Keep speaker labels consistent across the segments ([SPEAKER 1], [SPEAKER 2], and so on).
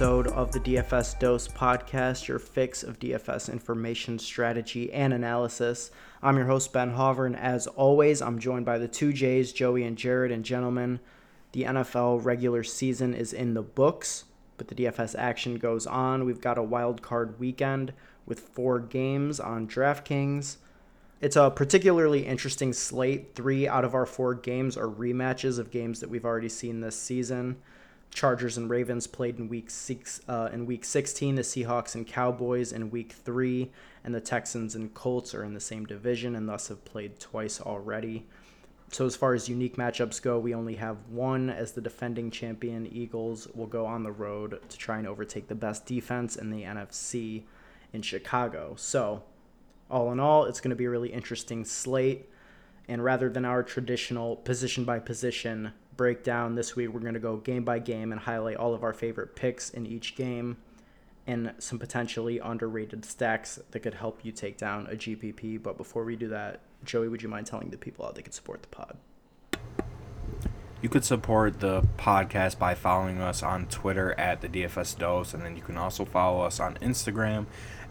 [SPEAKER 1] Episode of the DFS Dose podcast, your fix of DFS information, strategy, and analysis. I'm your host, Ben Hover, and as always, I'm joined by the two J's, Joey and Jared. And gentlemen, the NFL regular season is in the books, but the DFS action goes on. We've got a wild card weekend with four games on DraftKings. It's a particularly interesting slate. Three out of our four games are rematches of games that we've already seen this season. Chargers and Ravens played in week six. Uh, in week 16, the Seahawks and Cowboys in week three, and the Texans and Colts are in the same division and thus have played twice already. So as far as unique matchups go, we only have one as the defending champion Eagles will go on the road to try and overtake the best defense in the NFC in Chicago. So all in all, it's going to be a really interesting slate. And rather than our traditional position by position breakdown this week, we're going to go game by game and highlight all of our favorite picks in each game and some potentially underrated stacks that could help you take down a GPP. But before we do that, Joey, would you mind telling the people how they can support the pod?
[SPEAKER 2] You could support the podcast by following us on Twitter at the DFS Dose, and then you can also follow us on Instagram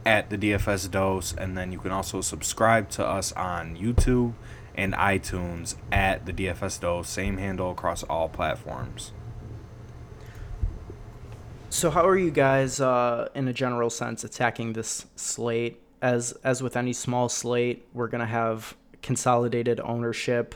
[SPEAKER 2] at the DFS Dose, and then you can also subscribe to us on YouTube and iTunes at the DFS Dose, same handle across all platforms.
[SPEAKER 1] So, how are you guys, uh, in a general sense, attacking this slate? As as with any small slate, we're gonna have consolidated ownership.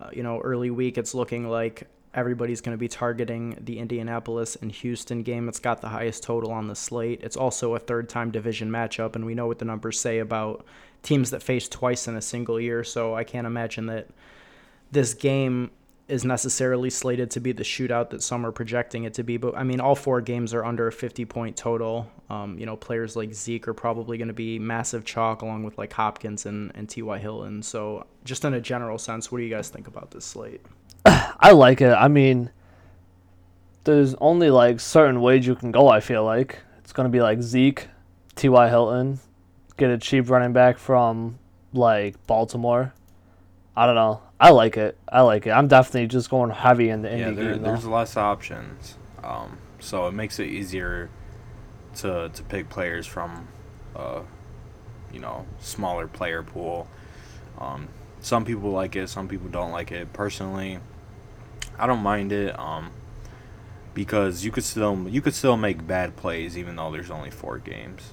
[SPEAKER 1] Uh, you know, early week, it's looking like everybody's going to be targeting the Indianapolis and Houston game. It's got the highest total on the slate. It's also a third time division matchup, and we know what the numbers say about teams that face twice in a single year. So I can't imagine that this game is necessarily slated to be the shootout that some are projecting it to be. But I mean, all four games are under a 50 point total. Um, you know, players like Zeke are probably going to be massive chalk along with like Hopkins and, and T.Y. Hilton. So, just in a general sense, what do you guys think about this slate?
[SPEAKER 3] I like it. I mean, there's only like certain ways you can go. I feel like it's gonna be like Zeke, T.Y. Hilton, get a cheap running back from like Baltimore. I don't know. I like it. I like it. I'm definitely just going heavy in the Indy
[SPEAKER 2] yeah, there,
[SPEAKER 3] game.
[SPEAKER 2] there's
[SPEAKER 3] though.
[SPEAKER 2] less options, um, so it makes it easier to to pick players from, uh, you know, smaller player pool. Um, some people like it, some people don't like it. Personally, I don't mind it. Um, because you could still you could still make bad plays even though there's only four games,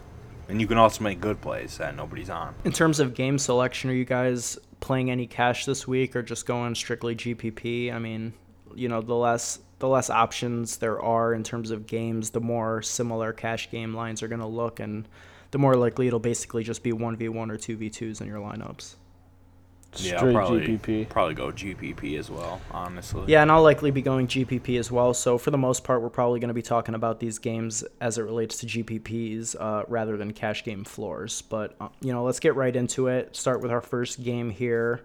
[SPEAKER 2] and you can also make good plays that nobody's on.
[SPEAKER 1] In terms of game selection, are you guys playing any cash this week or just going strictly GPP? I mean, you know, the less the less options there are in terms of games, the more similar cash game lines are going to look, and the more likely it'll basically just be one v one or two v twos in your lineups.
[SPEAKER 2] Yeah, I'll probably
[SPEAKER 3] GPP.
[SPEAKER 2] probably go GPP as well. Honestly.
[SPEAKER 1] Yeah, and I'll likely be going GPP as well. So for the most part, we're probably going to be talking about these games as it relates to GPPs uh, rather than cash game floors. But uh, you know, let's get right into it. Start with our first game here,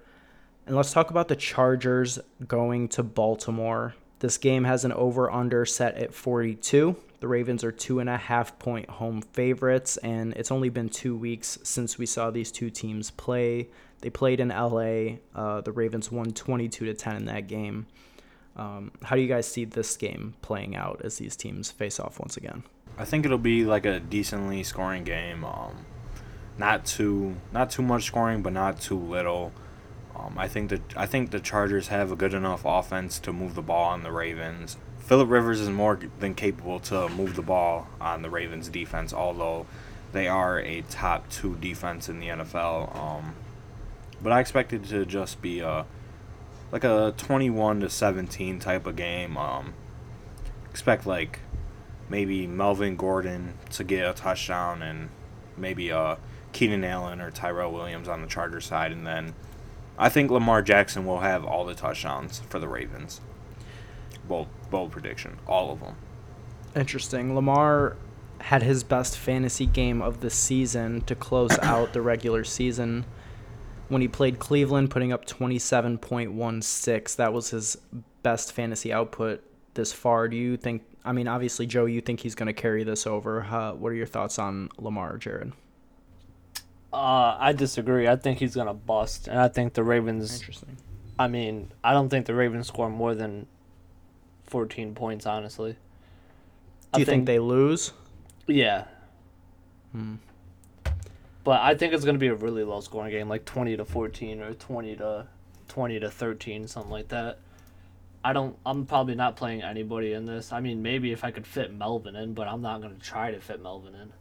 [SPEAKER 1] and let's talk about the Chargers going to Baltimore. This game has an over/under set at 42. The Ravens are two and a half point home favorites, and it's only been two weeks since we saw these two teams play. They played in LA. Uh, the Ravens won 22 to 10 in that game. Um, how do you guys see this game playing out as these teams face off once again?
[SPEAKER 2] I think it'll be like a decently scoring game. Um, not too not too much scoring, but not too little. Um, I think that I think the Chargers have a good enough offense to move the ball on the Ravens. Philip Rivers is more than capable to move the ball on the Ravens defense, although they are a top two defense in the NFL. Um, but I expect it to just be a like a 21 to 17 type of game. Um, expect like maybe Melvin Gordon to get a touchdown and maybe uh Keenan Allen or Tyrell Williams on the Charger side, and then I think Lamar Jackson will have all the touchdowns for the Ravens. Bold bold prediction, all of them.
[SPEAKER 1] Interesting. Lamar had his best fantasy game of the season to close out the regular season when he played Cleveland, putting up 27.16. That was his best fantasy output this far. Do you think, I mean, obviously, Joe, you think he's going to carry this over. Uh, what are your thoughts on Lamar, Jared?
[SPEAKER 3] Uh, I disagree. I think he's gonna bust, and I think the Ravens.
[SPEAKER 1] Interesting.
[SPEAKER 3] I mean, I don't think the Ravens score more than 14 points. Honestly,
[SPEAKER 1] Do you think, they lose?
[SPEAKER 3] Yeah.
[SPEAKER 1] Hmm.
[SPEAKER 3] But I think it's gonna be a really low scoring game, like twenty to fourteen or twenty to twenty to thirteen, something like that. I don't. I'm probably not playing anybody in this. I mean, maybe if I could fit Melvin in, but I'm not gonna try to fit Melvin in.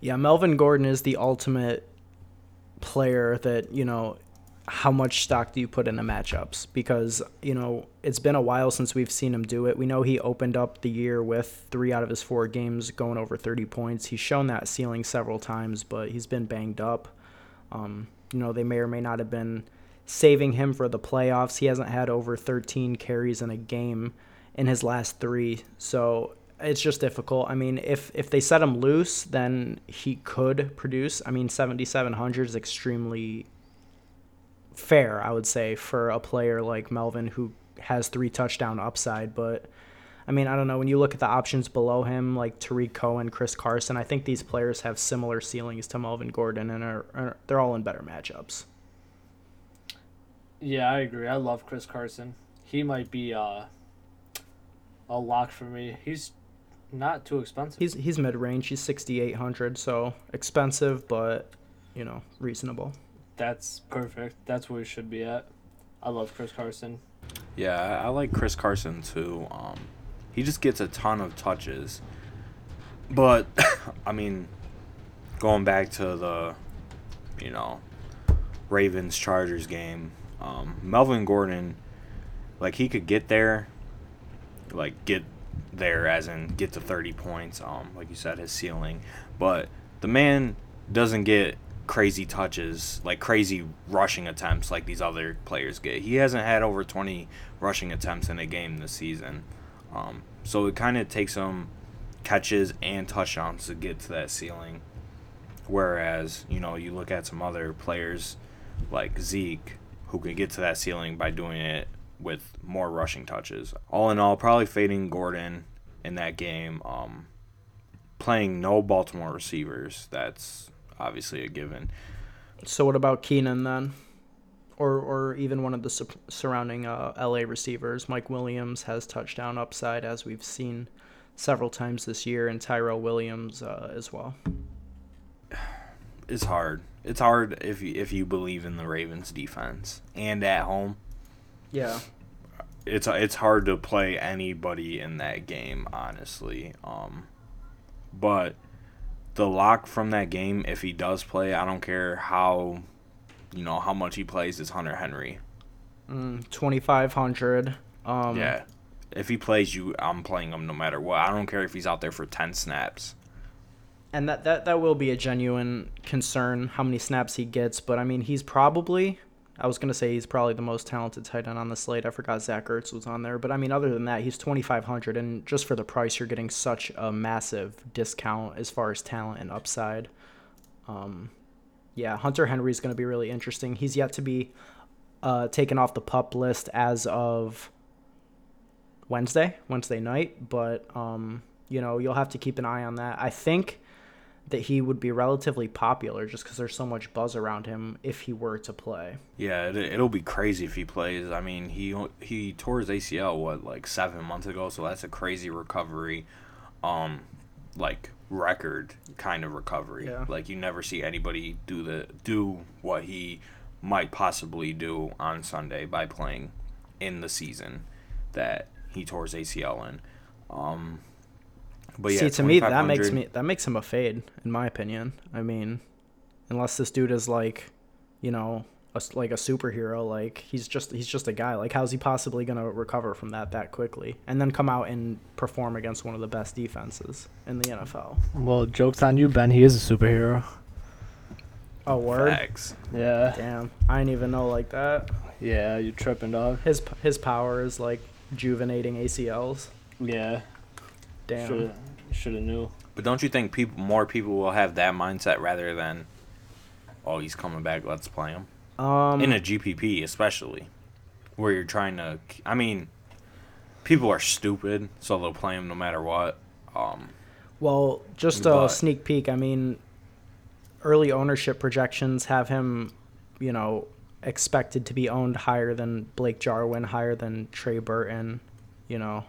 [SPEAKER 1] Yeah, Melvin Gordon is the ultimate player that, you know, how much stock do you put into matchups? Because, you know, it's been a while since we've seen him do it. We know he opened up the year with three out of his four games going over 30 points. He's shown that ceiling several times, but he's been banged up. Um, you know, they may or may not have been saving him for the playoffs. He hasn't had over 13 carries in a game in his last three. So it's just difficult. I mean, if if they set him loose, then he could produce. I mean, 7700 is extremely fair, I would say, for a player like Melvin who has three touchdown upside, but I mean, I don't know. When you look at the options below him, like Tarik Cohen, Chris Carson, I think these players have similar ceilings to Melvin Gordon, and are, are they're all in better matchups.
[SPEAKER 3] Yeah, I agree. I love Chris Carson. He might be uh, a lock for me. He's not too expensive.
[SPEAKER 1] He's he's mid range. He's sixty eight hundred, so expensive, but you know reasonable.
[SPEAKER 3] That's perfect. That's where he should be at. I love Chris Carson.
[SPEAKER 2] Yeah, I, I like Chris Carson too. Um, he just gets a ton of touches, but I mean, going back to the, you know, Ravens Chargers game, um, Melvin Gordon, like he could get there, like get there as in get to 30 points um like you said his ceiling but the man doesn't get crazy touches like crazy rushing attempts like these other players get he hasn't had over 20 rushing attempts in a game this season um so it kind of takes him catches and touchdowns to get to that ceiling whereas you know you look at some other players like Zeke who can get to that ceiling by doing it with more rushing touches. All in all, probably fading Gordon in that game. Um, playing no Baltimore receivers. That's obviously a given.
[SPEAKER 1] So what about Keenan then? Or, or even one of the su- surrounding uh, LA receivers. Mike Williams has touchdown upside, as we've seen several times this year, and Tyrell Williams uh, as well.
[SPEAKER 2] It's hard. It's hard if you, if you believe in the Ravens defense and at home.
[SPEAKER 1] Yeah.
[SPEAKER 2] It's it's hard to play anybody in that game, honestly. Um, but the lock from that game, if he does play, I don't care how, you know, how much he plays, is Hunter Henry.
[SPEAKER 1] Mm, 2,500. Um,
[SPEAKER 2] yeah. If he plays you, I'm playing him no matter what. I don't care if he's out there for 10 snaps.
[SPEAKER 1] And that, that, that will be a genuine concern how many snaps he gets. But I mean, he's probably I was gonna say he's probably the most talented tight end on the slate. I forgot Zach Ertz was on there, but I mean, other than that, he's twenty five hundred, and just for the price, you're getting such a massive discount as far as talent and upside. Um, yeah, Hunter Henry is gonna be really interesting. He's yet to be uh, taken off the pup list as of Wednesday, Wednesday night, but um, you know you'll have to keep an eye on that. I think that he would be relatively popular just because there's so much buzz around him if he were to play.
[SPEAKER 2] Yeah, it, it'll be crazy if he plays. I mean, he he tore his ACL what like seven months ago, so that's a crazy recovery, um, like record kind of recovery.
[SPEAKER 1] Yeah.
[SPEAKER 2] Like you never see anybody do the do what he might possibly do on Sunday by playing in the season that he tore his ACL in. Um,
[SPEAKER 1] but yeah, see, to me that makes me that makes him a fade, in my opinion. I mean, unless this dude is like, you know, a, like a superhero, like he's just he's just a guy. Like, how's he possibly gonna recover from that that quickly and then come out and perform against one of the best defenses in the NFL?
[SPEAKER 3] Well, jokes on you, Ben. He is a superhero.
[SPEAKER 1] Oh, word.
[SPEAKER 2] Facts.
[SPEAKER 3] Yeah.
[SPEAKER 1] Damn, I didn't even know like that.
[SPEAKER 3] Yeah, you tripping, dog.
[SPEAKER 1] His his power is like juvenating ACLs.
[SPEAKER 3] Yeah.
[SPEAKER 1] Damn.
[SPEAKER 3] Should have knew.
[SPEAKER 2] But don't you think people more people will have that mindset rather than, oh, he's coming back, let's play him.
[SPEAKER 1] Um,
[SPEAKER 2] In a GPP, especially, where you're trying to. I mean, people are stupid, so they'll play him no matter what. Um,
[SPEAKER 1] well, just a sneak peek. I mean, early ownership projections have him, you know, expected to be owned higher than Blake Jarwin, higher than Trey Burton, you know,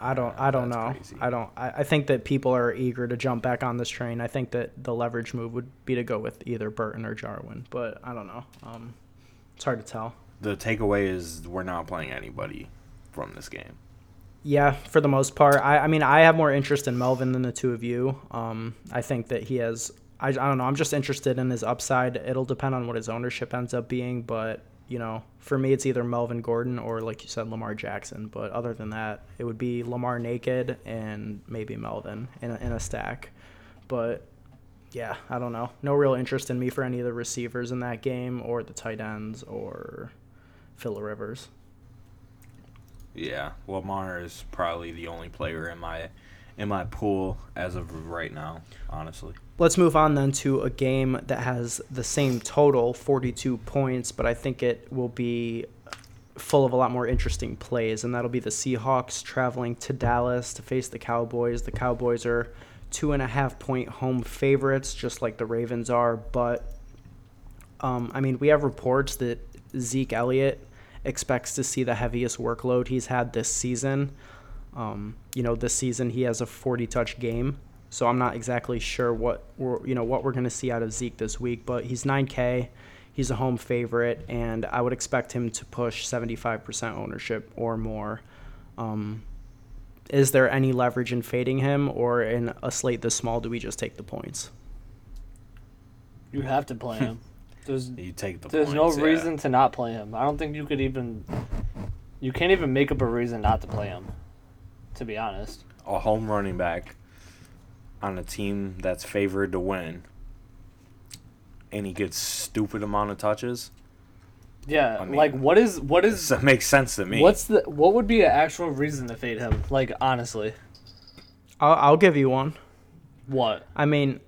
[SPEAKER 1] I don't. I don't know.
[SPEAKER 2] crazy.
[SPEAKER 1] I don't. I, I think that people are eager to jump back on this train. I think that the leverage move would be to go with either Burton or Jarwin, but I don't know. Um, it's hard to tell.
[SPEAKER 2] The takeaway is we're not playing anybody from this game.
[SPEAKER 1] Yeah, for the most part. I, I mean, I have more interest in Melvin than the two of you. Um, I think that he has. I, I don't know. I'm just interested in his upside. It'll depend on what his ownership ends up being, but you know, for me, it's either Melvin Gordon or, like you said, Lamar Jackson. But other than that, it would be Lamar naked and maybe Melvin in a, in a stack. But yeah, I don't know. No real interest in me for any of the receivers in that game or the tight ends or Phillip Rivers.
[SPEAKER 2] Yeah, Lamar is probably the only player in my in my pool as of right now. Honestly,
[SPEAKER 1] Let's move on then to a game that has the same total, 42 points, but I think it will be full of a lot more interesting plays, and that'll be the Seahawks traveling to Dallas to face the Cowboys. The Cowboys are two and a half point home favorites, just like the Ravens are, but um, I mean, we have reports that Zeke Elliott expects to see the heaviest workload he's had this season. Um, you know, this season he has a 40 touch game, so I'm not exactly sure what we're you know what we're going to see out of Zeke this week. But he's 9K, he's a home favorite, and I would expect him to push 75% ownership or more. Um, is there any leverage in fading him, or in a slate this small, do we just take the points?
[SPEAKER 3] You have to play him. There's
[SPEAKER 2] you take the.
[SPEAKER 3] there's
[SPEAKER 2] points,
[SPEAKER 3] no
[SPEAKER 2] yeah.
[SPEAKER 3] reason to not play him. I don't think you could even. You can't even make up a reason not to play him. To be honest.
[SPEAKER 2] a home running back on a team that's favored to win, and he gets stupid amount of touches.
[SPEAKER 3] Yeah,
[SPEAKER 2] I mean,
[SPEAKER 3] like what is what is
[SPEAKER 2] That makes sense to me.
[SPEAKER 3] what's the what would be an actual reason to fade him? Like honestly,
[SPEAKER 1] I'll, I'll give you one.
[SPEAKER 3] what?
[SPEAKER 1] I mean,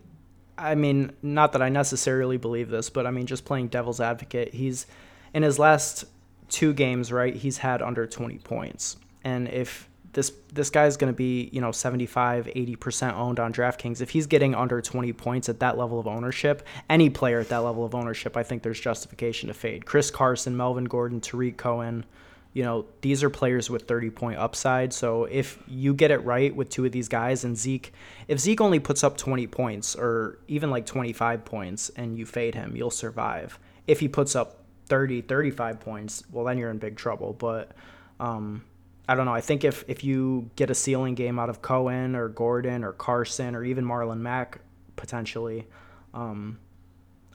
[SPEAKER 1] I mean, not that I necessarily believe this, but I mean, just playing devil's advocate, he's in his last two games, right? He's had under 20 points, and if this this guy's going to be, you know, 75, 80% owned on DraftKings, if he's getting under 20 points at that level of ownership, any player at that level of ownership, I think there's justification to fade. Chris Carson, Melvin Gordon, Tarik Cohen, you know, these are players with 30 point upside. So if you get it right with two of these guys and Zeke, if Zeke only puts up 20 points or even like 25 points and you fade him, you'll survive. If he puts up 30, 35 points, well, then you're in big trouble. But, um, I don't know. I think if, if you get a ceiling game out of Cohen or Gordon or Carson or even Marlon Mack potentially, um,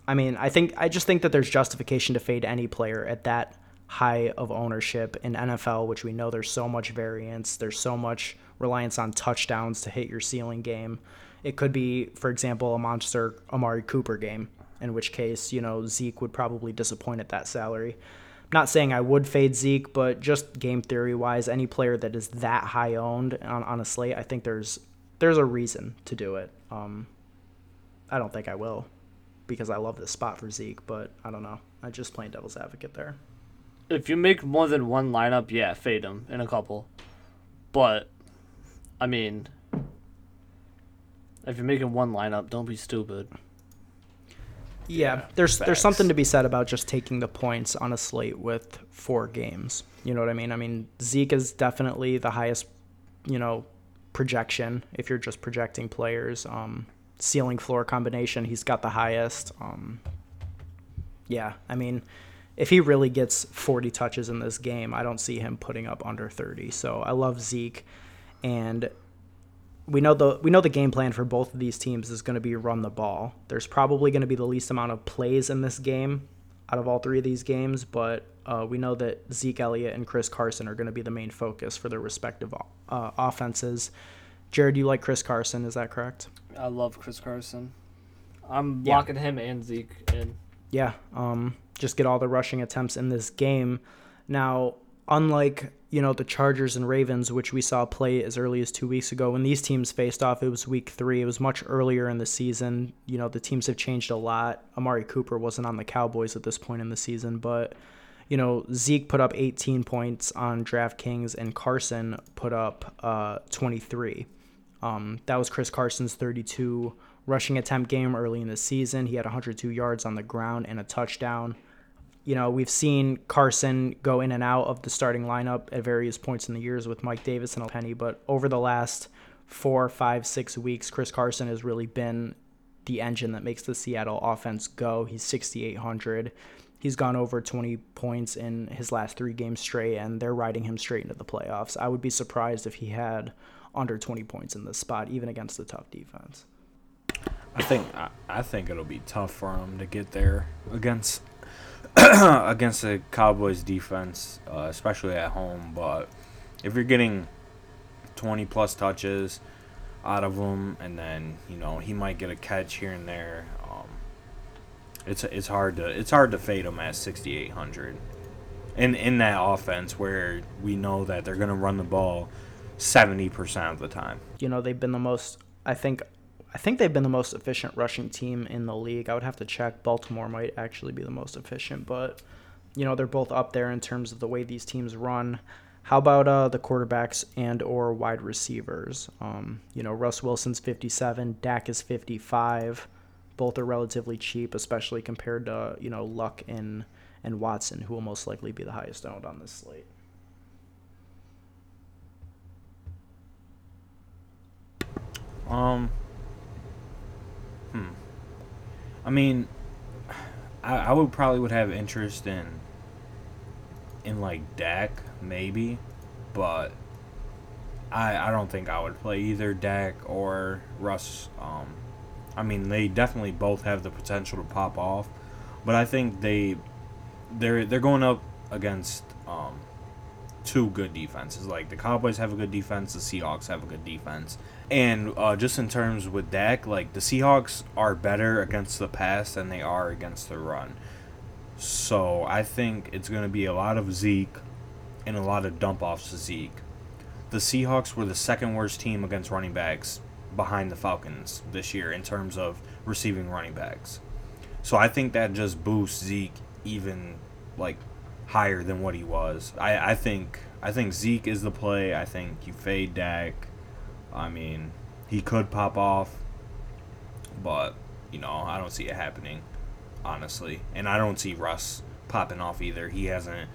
[SPEAKER 1] I mean, I think I just think that there's justification to fade any player at that high of ownership in NFL, which we know there's so much variance, there's so much reliance on touchdowns to hit your ceiling game. It could be, for example, a monster Amari Cooper game, in which case, you know, Zeke would probably disappoint at that salary. Not saying I would fade Zeke, but just game theory wise, any player that is that high owned on, on a slate, I think there's there's a reason to do it. Um, I don't think I will because I love this spot for Zeke, but I don't know. I just playing devil's advocate there.
[SPEAKER 3] If you make more than one lineup, yeah, fade him in a couple. But, I mean, if you're making one lineup, don't be stupid.
[SPEAKER 1] Yeah,
[SPEAKER 2] Yeah,
[SPEAKER 1] there's there's something to be said about just taking the points on a slate with four games. You know what I mean? I mean Zeke is definitely the highest, you know, projection if you're just projecting players. Um, ceiling floor combination, he's got the highest. Um, yeah, I mean, if he really gets 40 touches in this game, I don't see him putting up under 30. So I love Zeke, and we know the we know the game plan for both of these teams is going to be run the ball. There's probably going to be the least amount of plays in this game out of all three of these games, but uh, we know that Zeke Elliott and Chris Carson are going to be the main focus for their respective uh, offenses. Jared, you like Chris Carson? Is that correct?
[SPEAKER 3] I love Chris Carson. I'm
[SPEAKER 1] Yeah.
[SPEAKER 3] locking him and Zeke in.
[SPEAKER 1] Yeah, um, just get all the rushing attempts in this game. Now, unlike you know the Chargers and Ravens, which we saw play as early as two weeks ago, when these teams faced off, it was Week Three. It was much earlier in the season. You know the teams have changed a lot. Amari Cooper wasn't on the Cowboys at this point in the season, but you know Zeke put up 18 points on DraftKings, and Carson put up uh, 23. Um, that was Chris Carson's 32 rushing attempt game early in the season. He had 102 yards on the ground and a touchdown. You know, we've seen Carson go in and out of the starting lineup at various points in the years with Mike Davis and Penny, but over the last four, five, six weeks, Chris Carson has really been the engine that makes the Seattle offense go. He's 6,800. He's gone over 20 points in his last three games straight, and they're riding him straight into the playoffs. I would be surprised if he had under 20 points in this spot, even against a tough defense.
[SPEAKER 2] I think I, I think it'll be tough for him to get there against against the Cowboys defense, uh, especially at home. But if you're getting 20 plus touches out of him, and then you know he might get a catch here and there, um, it's it's hard to it's hard to fade him at 6,800. In in that offense where we know that they're gonna run the ball 70% of the time.
[SPEAKER 1] You know they've been the most. I think I think they've been the most efficient rushing team in the league. I would have to check. Baltimore might actually be the most efficient, but you know they're both up there in terms of the way these teams run. How about uh, the quarterbacks and or wide receivers? Um, you know, Russ Wilson's 57, Dak is 55. Both are relatively cheap, especially compared to you know Luck and and Watson, who will most likely be the highest owned on this slate.
[SPEAKER 2] Um, Hmm. I mean, I, I would probably would have interest in in like Dak maybe, but I I don't think I would play either Dak or Russ. Um, I mean they definitely both have the potential to pop off, but I think they they're they're going up against um, two good defenses. Like the Cowboys have a good defense, the Seahawks have a good defense. And uh, just in terms with Dak, like the Seahawks are better against the pass than they are against the run. So I think it's going to be a lot of Zeke and a lot of dump offs to Zeke. The Seahawks were the second worst team against running backs behind the Falcons this year in terms of receiving running backs. So I think that just boosts Zeke even like higher than what he was. I, I think I think Zeke is the play. I think you fade Dak. I mean, he could pop off, but you know I don't see it happening, honestly. And I don't see Russ popping off either. He hasn't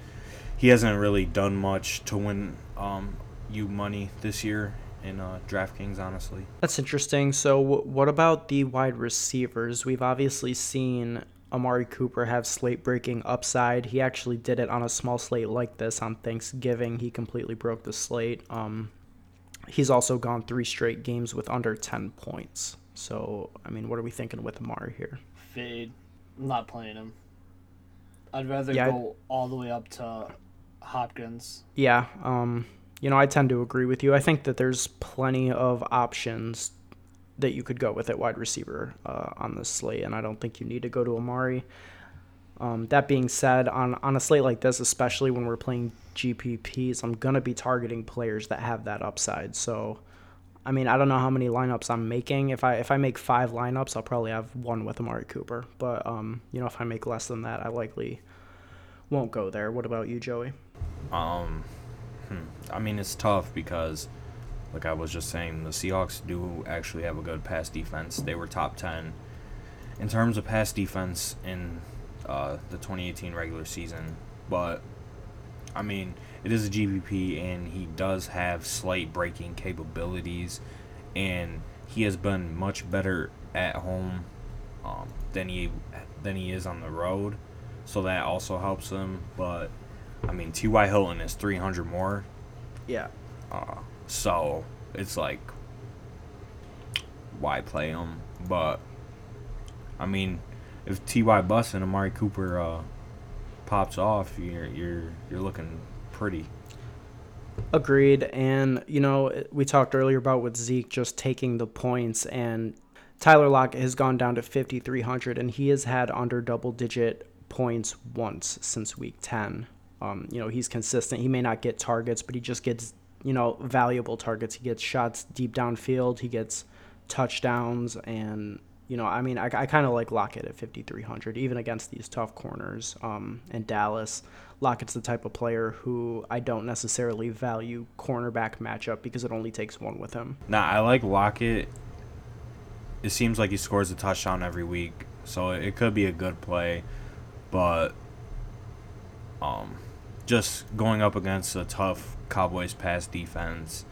[SPEAKER 2] he hasn't really done much to win um, you money this year in uh, DraftKings, honestly.
[SPEAKER 1] That's interesting. So, w- what about the wide receivers? We've obviously seen Amari Cooper have slate breaking upside. He actually did it on a small slate like this on Thanksgiving. He completely broke the slate. Um, he's also gone three straight games with under 10 points. So, I mean, what are we thinking with Amari here?
[SPEAKER 3] Fade. I'm not playing him. I'd rather
[SPEAKER 1] Yeah.
[SPEAKER 3] go all the way up to Hopkins.
[SPEAKER 1] Yeah, um, you know, I tend to agree with you. I think that there's plenty of options that you could go with at wide receiver uh, on this slate, and I don't think you need to go to Amari. Um, that being said, on, on a slate like this, especially when we're playing GPPs, I'm going to be targeting players that have that upside. So, I mean, I don't know how many lineups I'm making. If I if I make five lineups, I'll probably have one with Amari Cooper. But um, you know, if I make less than that, I likely won't go there. What about you, Joey?
[SPEAKER 2] Um, hmm. I mean, it's tough because, like I was just saying, the Seahawks do actually have a good pass defense. They were top 10 in terms of pass defense in uh, the 2018 regular season. But, I mean, it is a GPP, and he does have slight breaking capabilities, and he has been much better at home um, than he than he is on the road. So that also helps him, but I mean, T.Y. Hilton is 300 more.
[SPEAKER 1] Yeah.
[SPEAKER 2] Uh, so it's like, why play him? But, I mean, if T.Y. busts and Amari Cooper uh, pops off, you're, you're, you're looking pretty.
[SPEAKER 1] Agreed. And, you know, we talked earlier about with Zeke just taking the points, and Tyler Lockett has gone down to 5,300, and he has had under double digit points once since week 10. Um, you know, he's consistent. He may not get targets, but he just gets, you know, valuable targets. He gets shots deep downfield, he gets touchdowns, and, you know, I mean, I, I kind of like Lockett at 5,300, even against these tough corners um, in Dallas. Lockett's the type of player who I don't necessarily value cornerback matchup because it only takes one with him.
[SPEAKER 2] Now, I like Lockett. It seems like he scores a touchdown every week, so it could be a good play. But Um, just going up against a tough Cowboys pass defense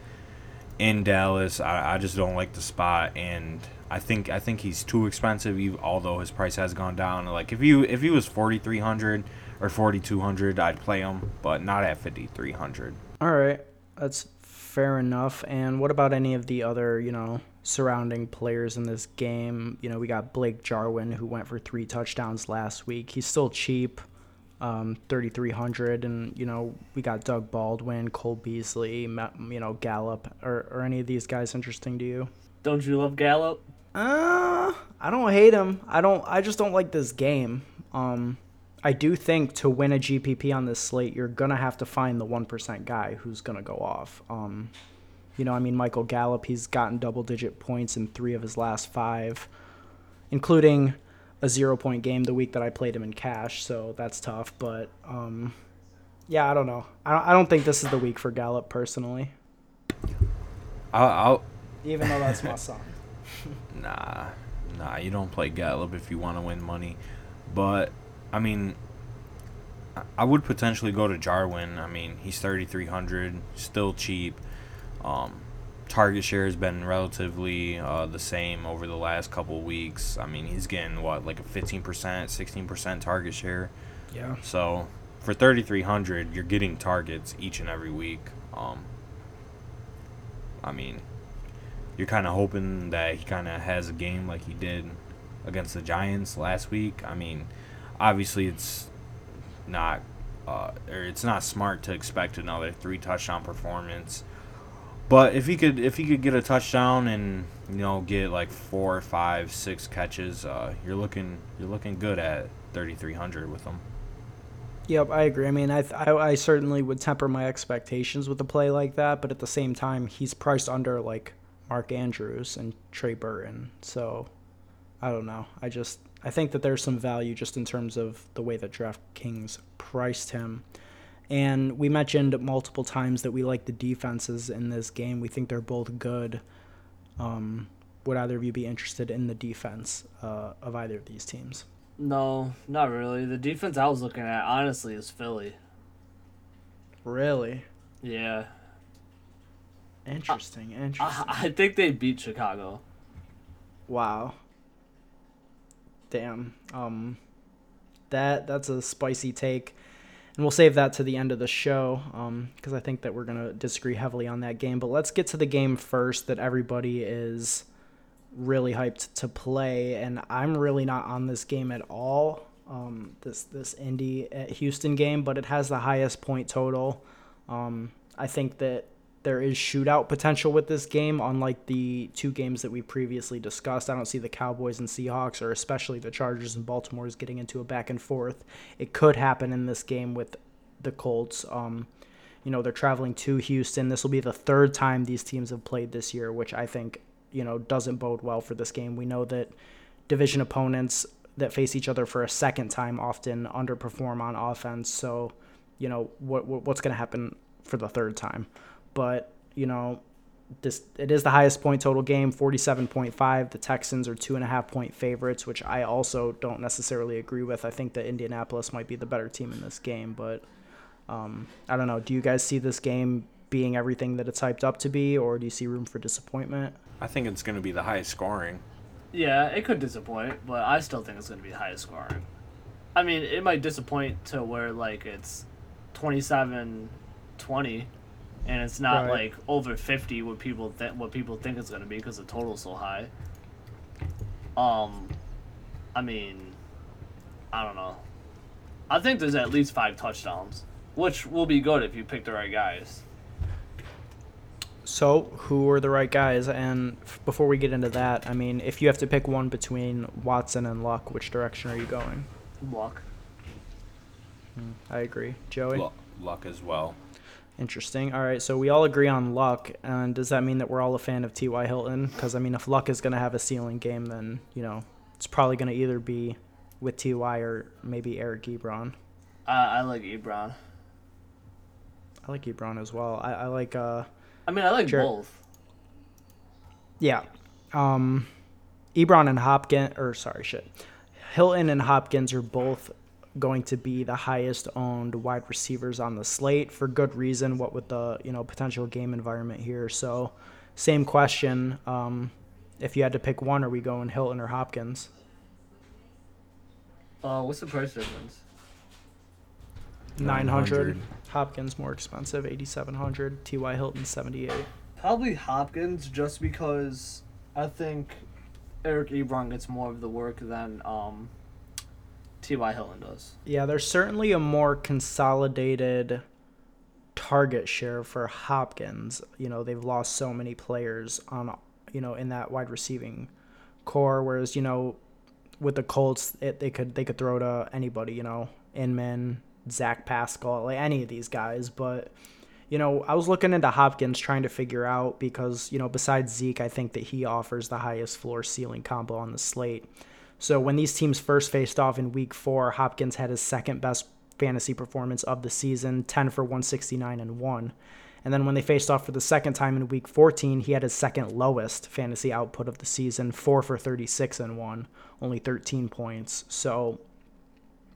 [SPEAKER 2] in Dallas, I, I just don't like the spot, and I think I think he's too expensive. Even, although his price has gone down, like if you if he was forty three hundred or forty two hundred, I'd play him, but not at fifty three hundred.
[SPEAKER 1] All right, that's fair enough. And what about any of the other, you know, surrounding players in this game? You know, we got Blake Jarwin who went for three touchdowns last week. He's still cheap, um, 3,300. And, you know, we got Doug Baldwin, Cole Beasley, you know, Gallup. Are, are any of these guys interesting to you?
[SPEAKER 3] Don't you love Gallup?
[SPEAKER 1] Uh, I don't hate him. I don't, I just don't like this game. Um, I do think to win a GPP on this slate, you're gonna have to find the one percent guy who's gonna go off. Um, you know, I mean, Michael Gallup, he's gotten double digit points in three of his last five, including a zero point game the week that I played him in cash. So that's tough. But um, yeah, I don't know. I don't, I don't think this is the week for Gallup personally.
[SPEAKER 2] I'll, I'll
[SPEAKER 1] even though that's my song.
[SPEAKER 2] nah, nah, you don't play Gallup if you want to win money. But I mean, I would potentially go to Jarwin. I mean, he's 3,300, still cheap. Um, target share has been relatively uh, the same over the last couple weeks. I mean, he's getting what like a 15%, 16% target share.
[SPEAKER 1] Yeah.
[SPEAKER 2] So for 3,300, you're getting targets each and every week. Um, I mean, you're kind of hoping that he kind of has a game like he did against the Giants last week. I mean, obviously it's not uh, or it's not smart to expect another three touchdown performance. But if he could if he could get a touchdown and you know get like four, five, six catches, uh, you're looking you're looking good at 3,300 with him.
[SPEAKER 1] Yep, I agree. I mean, I, I, I certainly would temper my expectations with a play like that, but at the same time, he's priced under like Mark Andrews and Trey Burton. So I don't know. I just I think that there's some value just in terms of the way that DraftKings priced him. And we mentioned multiple times that we like the defenses in this game. We think they're both good. Um, would either of you be interested in the defense uh, of either of these teams?
[SPEAKER 3] No, not really. The defense I was looking at, honestly, is Philly.
[SPEAKER 1] Really?
[SPEAKER 3] Yeah.
[SPEAKER 1] Interesting. Interesting.
[SPEAKER 3] I, I think they beat Chicago.
[SPEAKER 1] Wow. Damn. Um, that that's a spicy take, and we'll save that to the end of the show because um, I think that we're gonna disagree heavily on that game. But let's get to the game first that everybody is really hyped to play, and I'm really not on this game at all. Um, this this Indy Houston game, but it has the highest point total. Um, I think that there is shootout potential with this game, unlike the two games that we previously discussed. I don't see the Cowboys and Seahawks, or especially the Chargers and Baltimore's getting into a back and forth. It could happen in this game with the Colts. Um, you know, they're traveling to Houston. This will be the third time these teams have played this year, which I think, you know, doesn't bode well for this game. We know that division opponents that face each other for a second time often underperform on offense. So, you know, what, what's going to happen for the third time? But you know, this it is the highest point total game, forty-seven point five. The Texans are two and a half point favorites, which I also don't necessarily agree with. I think that Indianapolis might be the better team in this game, but um, I don't know. Do you guys see this game being everything that it's hyped up to be, or do you see room for disappointment?
[SPEAKER 2] I think it's going to be the highest scoring.
[SPEAKER 3] Yeah, it could disappoint, but I still think it's going to be the highest scoring. I mean, it might disappoint to where like it's 27 20 and it's not right. like over 50 what people th- what people think it's going to be because the total's so high. Um i mean i don't know. I think there's at least five touchdowns which will be good if you pick the right guys.
[SPEAKER 1] So who are the right guys? And f- before we get into that i mean if you have to pick one between watson and luck which direction are you going?
[SPEAKER 3] Luck.
[SPEAKER 1] Hmm, i agree. Joey?
[SPEAKER 2] Luck as well
[SPEAKER 1] Interesting. All right, so we all agree on Luck, and does that mean that we're all a fan of T.Y. Hilton? Because I mean, if Luck is going to have a ceiling game, then you know it's probably going to either be with T.Y. or maybe Eric Ebron.
[SPEAKER 3] Uh, I like Ebron.
[SPEAKER 1] I like Ebron as well. I, I like. uh
[SPEAKER 3] I mean, I like both.
[SPEAKER 1] Yeah, um, Ebron and Hopkins, or sorry, shit, Hilton and Hopkins are both going to be the highest owned wide receivers on the slate for good reason. What with the you know potential game environment here. So, same question. Um, if you had to pick one, are we going Hilton or Hopkins?
[SPEAKER 3] Uh, what's the price difference?
[SPEAKER 1] 900. Hopkins more expensive, 8700. T.Y. Hilton 78.
[SPEAKER 3] Probably Hopkins, just because I think Eric Ebron gets more of the work than um, T.Y. Hilton does.
[SPEAKER 1] Yeah, there's certainly a more consolidated target share for Hopkins. You know, they've lost so many players on, you know, in that wide receiving core, whereas you know, with the Colts, it, they could they could throw to anybody. You know, Inman, Zach Pascal, like any of these guys, but. You know, I was looking into Hopkins trying to figure out because, you know, besides Zeke, I think that he offers the highest floor ceiling combo on the slate. So when these teams first faced off in week four, Hopkins had his second best fantasy performance of the season, 10 for 169 and 1. And then when they faced off for the second time in week 14, he had his second lowest fantasy output of the season, 4 for 36 and 1, only 13 points. So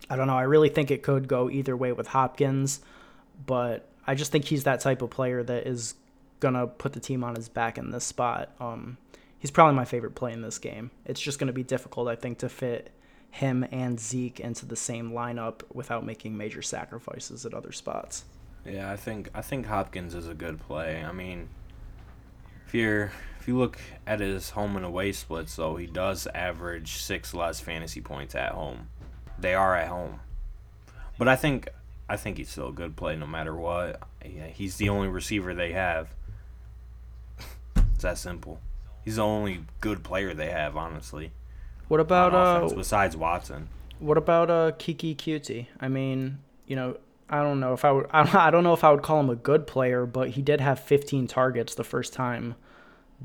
[SPEAKER 1] I don't know. I really think it could go either way with Hopkins, but I just think he's that type of player that is going to put the team on his back in this spot. Um, he's probably my favorite play in this game. It's just going to be difficult, I think, to fit him and Zeke into the same lineup without making major sacrifices at other spots.
[SPEAKER 2] Yeah, I think I think Hopkins is a good play. I mean, if you're if you look at his home and away splits, though, he does average six less fantasy points at home. They are at home, but I think I think he's still a good play no matter what. Yeah, he's the only receiver they have. it's that simple. He's the only good player they have, honestly.
[SPEAKER 1] What about uh?
[SPEAKER 2] besides Watson?
[SPEAKER 1] What about uh Keke Coutee? I mean, you know, I don't know if I would. I don't know if I would call him a good player, but he did have 15 targets the first time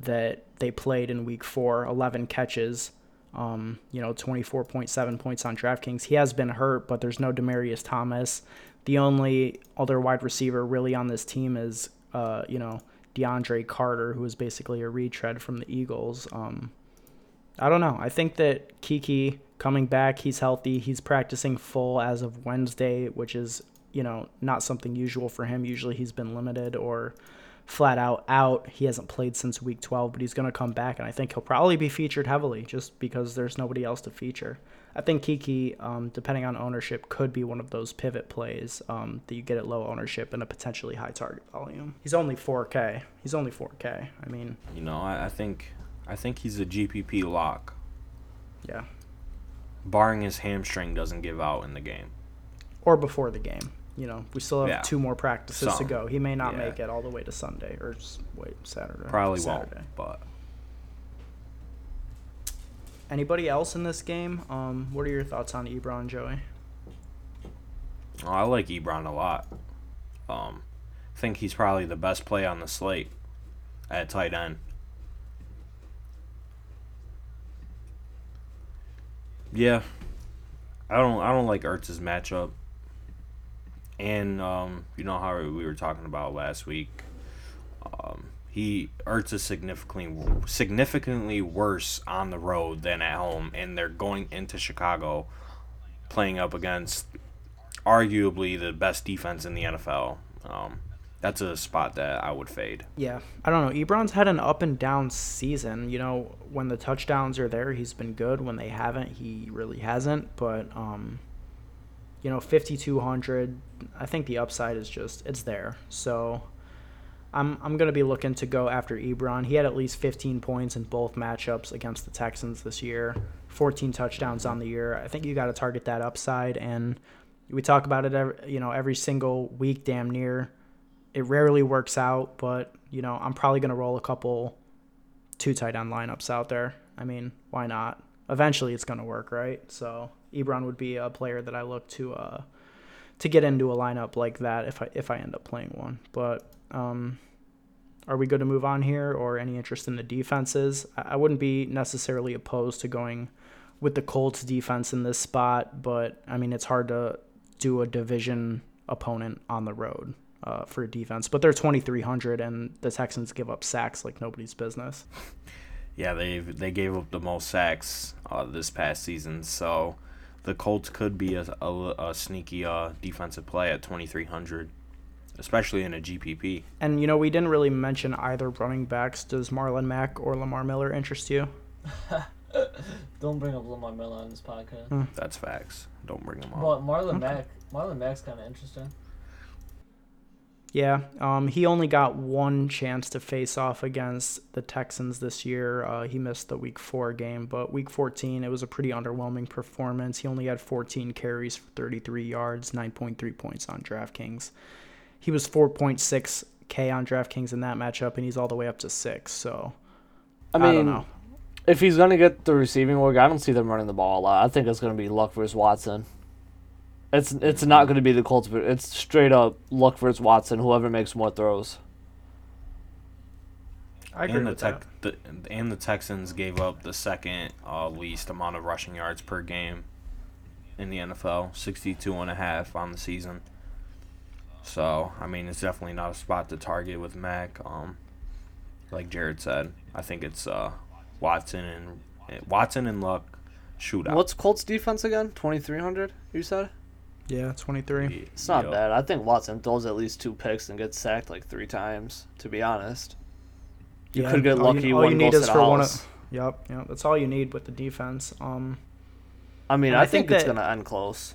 [SPEAKER 1] that they played in Week Four. 11 catches. Um, you know, 24.7 points on DraftKings. He has been hurt, but there's no Demaryius Thomas. The only other wide receiver really on this team is, uh, you know, DeAndre Carter, who is basically a retread from the Eagles. Um, I don't know. I think that Keke coming back, he's healthy. He's practicing full as of Wednesday, which is, you know, not something usual for him. Usually he's been limited or flat out out. He hasn't played since week 12, but he's going to come back, and I think he'll probably be featured heavily just because there's nobody else to feature. I think Keke, um, depending on ownership, could be one of those pivot plays um, that you get at low ownership and a potentially high target volume. He's only 4K. He's only 4K. I mean,
[SPEAKER 2] you know, I, I think I think he's a GPP lock.
[SPEAKER 1] Yeah.
[SPEAKER 2] Barring his hamstring doesn't give out in the game.
[SPEAKER 1] Or before the game. You know, we still have
[SPEAKER 2] Yeah.
[SPEAKER 1] two more practices
[SPEAKER 2] Some.
[SPEAKER 1] to go. He may not
[SPEAKER 2] Yeah.
[SPEAKER 1] make it all the way to Sunday or wait Saturday.
[SPEAKER 2] Probably
[SPEAKER 1] Saturday.
[SPEAKER 2] won't, but
[SPEAKER 1] Anybody else in this game? Um, what are your thoughts on Ebron, Joey?
[SPEAKER 2] oh, I like Ebron a lot. Um, I think he's probably the best play on the slate at tight end. Yeah, I don't I don't like Ertz's matchup, and um, you know how we were talking about last week. Um, he Ertz is significantly significantly worse on the road than at home, and they're going into Chicago, playing up against arguably the best defense in the NFL. Um, that's a spot that I would fade.
[SPEAKER 1] Yeah, I don't know. Ebron's had an up and down season. You know, when the touchdowns are there, he's been good. When they haven't, he really hasn't. But um, you know, fifty two hundred. I think the upside is just it's there. So. I'm, I'm going to be looking to go after Ebron. He had at least 15 points in both matchups against the Texans this year, 14 touchdowns on the year. I think you got to target that upside, and we talk about it every, you know every single week, damn near. It rarely works out, but you know I'm probably going to roll a couple two tight end lineups out there. I mean, why not? Eventually, it's going to work, right? So Ebron would be a player that I look to uh, to get into a lineup like that if I if I end up playing one, but. Um, are we good to move on here or any interest in the defenses? I wouldn't be necessarily opposed to going with the Colts defense in this spot, but I mean, it's hard to do a division opponent on the road uh, for a defense. But they're 2,300 and the Texans give up sacks like nobody's business.
[SPEAKER 2] Yeah, they they gave up the most sacks uh, this past season, so the Colts could be a, a, a sneaky uh, defensive play at 2,300, especially in a GPP.
[SPEAKER 1] And you know, we didn't really mention either running backs. Does Marlon Mack or Lamar Miller interest you?
[SPEAKER 3] Don't bring up Lamar Miller on this podcast.
[SPEAKER 2] That's facts. Don't bring them up.
[SPEAKER 3] Well, Marlon
[SPEAKER 1] Okay.
[SPEAKER 3] Mack, Marlon Mack's kind of interesting.
[SPEAKER 1] Yeah, um, he only got one chance to face off against the Texans this year. Uh, he missed the Week Four game, but Week 14 it was a pretty underwhelming performance. He only had 14 carries for 33 yards, 9.3 points on DraftKings. He was 4.6k on DraftKings in that matchup, and he's all the way up to six. So
[SPEAKER 3] I
[SPEAKER 1] I,
[SPEAKER 3] mean,
[SPEAKER 1] don't know.
[SPEAKER 3] if he's gonna get the receiving work, I don't see them running the ball a lot. I think it's gonna be Luck versus Watson. It's it's not gonna be the Colts, but it's straight up Luck versus Watson. Whoever makes more throws.
[SPEAKER 1] I agree
[SPEAKER 2] and the,
[SPEAKER 1] with
[SPEAKER 2] tech,
[SPEAKER 1] that.
[SPEAKER 2] the and the Texans gave up the second uh, least amount of rushing yards per game in the NFL, 62 and a half on the season. So, I mean, it's definitely not a spot to target with Mack. Um, like Jared said, I think it's uh, Watson and eh, Watson and Luck shootout.
[SPEAKER 3] What's Colts defense again? Twenty three hundred. You said
[SPEAKER 1] Yeah, 23.
[SPEAKER 3] it's not
[SPEAKER 2] Yup.
[SPEAKER 3] bad. I think Watson throws at least two picks and gets sacked like three times. To be honest, you
[SPEAKER 1] Yeah,
[SPEAKER 3] could get
[SPEAKER 1] all you-
[SPEAKER 3] lucky.
[SPEAKER 1] all
[SPEAKER 3] one
[SPEAKER 1] you need
[SPEAKER 3] goes
[SPEAKER 1] is for one of- Yep, yep. That's all you need with the defense. Um,
[SPEAKER 3] I mean, I,
[SPEAKER 1] I
[SPEAKER 3] think,
[SPEAKER 1] think
[SPEAKER 3] it's gonna end close.